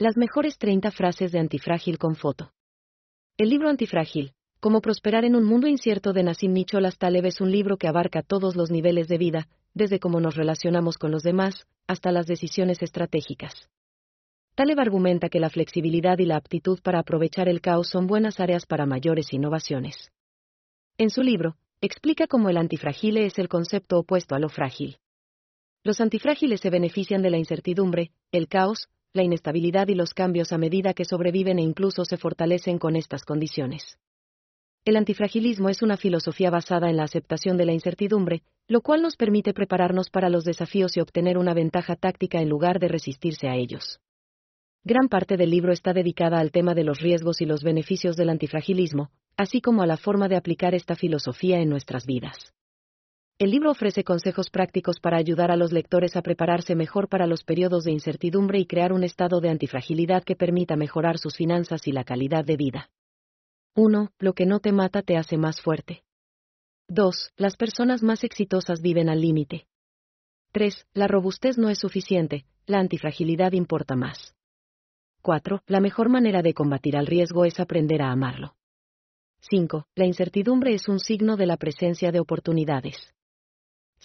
Las mejores 30 frases de Antifrágil con foto. El libro Antifrágil, Cómo prosperar en un mundo incierto de Nassim Nicholas Taleb es un libro que abarca todos los niveles de vida, desde cómo nos relacionamos con los demás, hasta las decisiones estratégicas. Taleb argumenta que la flexibilidad y la aptitud para aprovechar el caos son buenas áreas para mayores innovaciones. En su libro, explica cómo el antifrágile es el concepto opuesto a lo frágil. Los antifrágiles se benefician de la incertidumbre, el caos, la inestabilidad y los cambios a medida que sobreviven e incluso se fortalecen con estas condiciones. El antifragilismo es una filosofía basada en la aceptación de la incertidumbre, lo cual nos permite prepararnos para los desafíos y obtener una ventaja táctica en lugar de resistirse a ellos. Gran parte del libro está dedicada al tema de los riesgos y los beneficios del antifragilismo, así como a la forma de aplicar esta filosofía en nuestras vidas. El libro ofrece consejos prácticos para ayudar a los lectores a prepararse mejor para los periodos de incertidumbre y crear un estado de antifragilidad que permita mejorar sus finanzas y la calidad de vida. 1. Lo que no te mata te hace más fuerte. 2. Las personas más exitosas viven al límite. 3. La robustez no es suficiente, la antifragilidad importa más. 4. La mejor manera de combatir al riesgo es aprender a amarlo. 5. La incertidumbre es un signo de la presencia de oportunidades.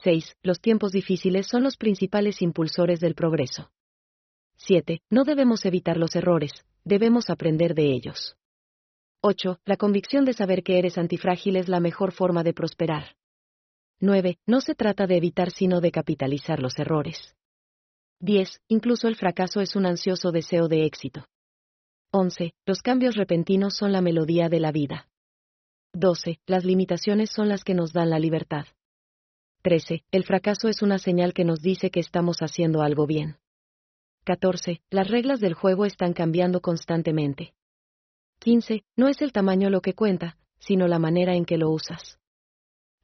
6. Los tiempos difíciles son los principales impulsores del progreso. 7. No debemos evitar los errores, debemos aprender de ellos. 8. La convicción de saber que eres antifrágil es la mejor forma de prosperar. 9. No se trata de evitar sino de capitalizar los errores. 10. Incluso el fracaso es un ansioso deseo de éxito. 11. Los cambios repentinos son la melodía de la vida. 12. Las limitaciones son las que nos dan la libertad. 13. El fracaso es una señal que nos dice que estamos haciendo algo bien. 14. Las reglas del juego están cambiando constantemente. 15. No es el tamaño lo que cuenta, sino la manera en que lo usas.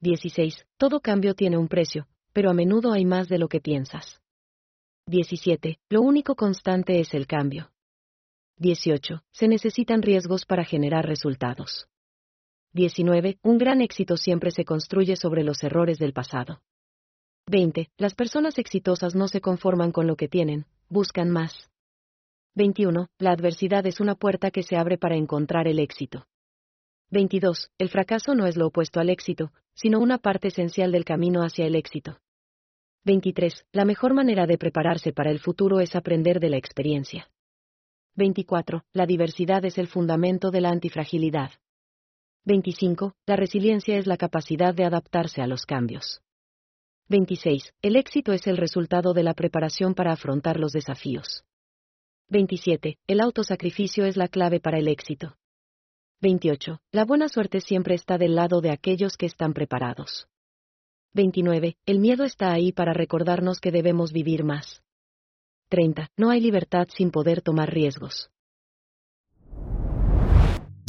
16. Todo cambio tiene un precio, pero a menudo hay más de lo que piensas. 17. Lo único constante es el cambio. 18. Se necesitan riesgos para generar resultados. 19. Un gran éxito siempre se construye sobre los errores del pasado. 20. Las personas exitosas no se conforman con lo que tienen, buscan más. 21. La adversidad es una puerta que se abre para encontrar el éxito. 22. El fracaso no es lo opuesto al éxito, sino una parte esencial del camino hacia el éxito. 23. La mejor manera de prepararse para el futuro es aprender de la experiencia. 24. La diversidad es el fundamento de la antifragilidad. 25. La resiliencia es la capacidad de adaptarse a los cambios. 26. El éxito es el resultado de la preparación para afrontar los desafíos. 27. El autosacrificio es la clave para el éxito. 28. La buena suerte siempre está del lado de aquellos que están preparados. 29. El miedo está ahí para recordarnos que debemos vivir más. 30. No hay libertad sin poder tomar riesgos.